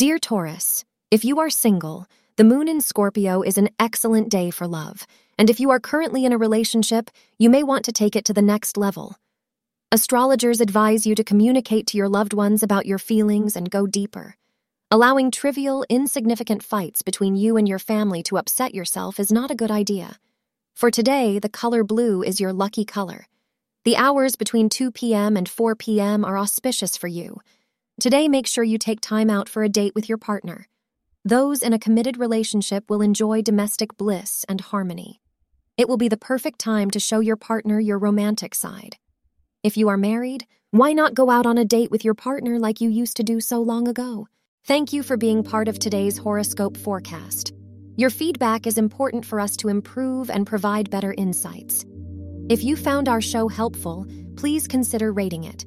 Dear Taurus, if you are single, the moon in Scorpio is an excellent day for love, and if you are currently in a relationship, you may want to take it to the next level. Astrologers advise you to communicate to your loved ones about your feelings and go deeper. Allowing trivial, insignificant fights between you and your family to upset yourself is not a good idea. For today, the color blue is your lucky color. The hours between 2 p.m. and 4 p.m. are auspicious for you. Today, make sure you take time out for a date with your partner. Those in a committed relationship will enjoy domestic bliss and harmony. It will be the perfect time to show your partner your romantic side. If you are married, why not go out on a date with your partner like you used to do so long ago? Thank you for being part of today's horoscope forecast. Your feedback is important for us to improve and provide better insights. If you found our show helpful, please consider rating it.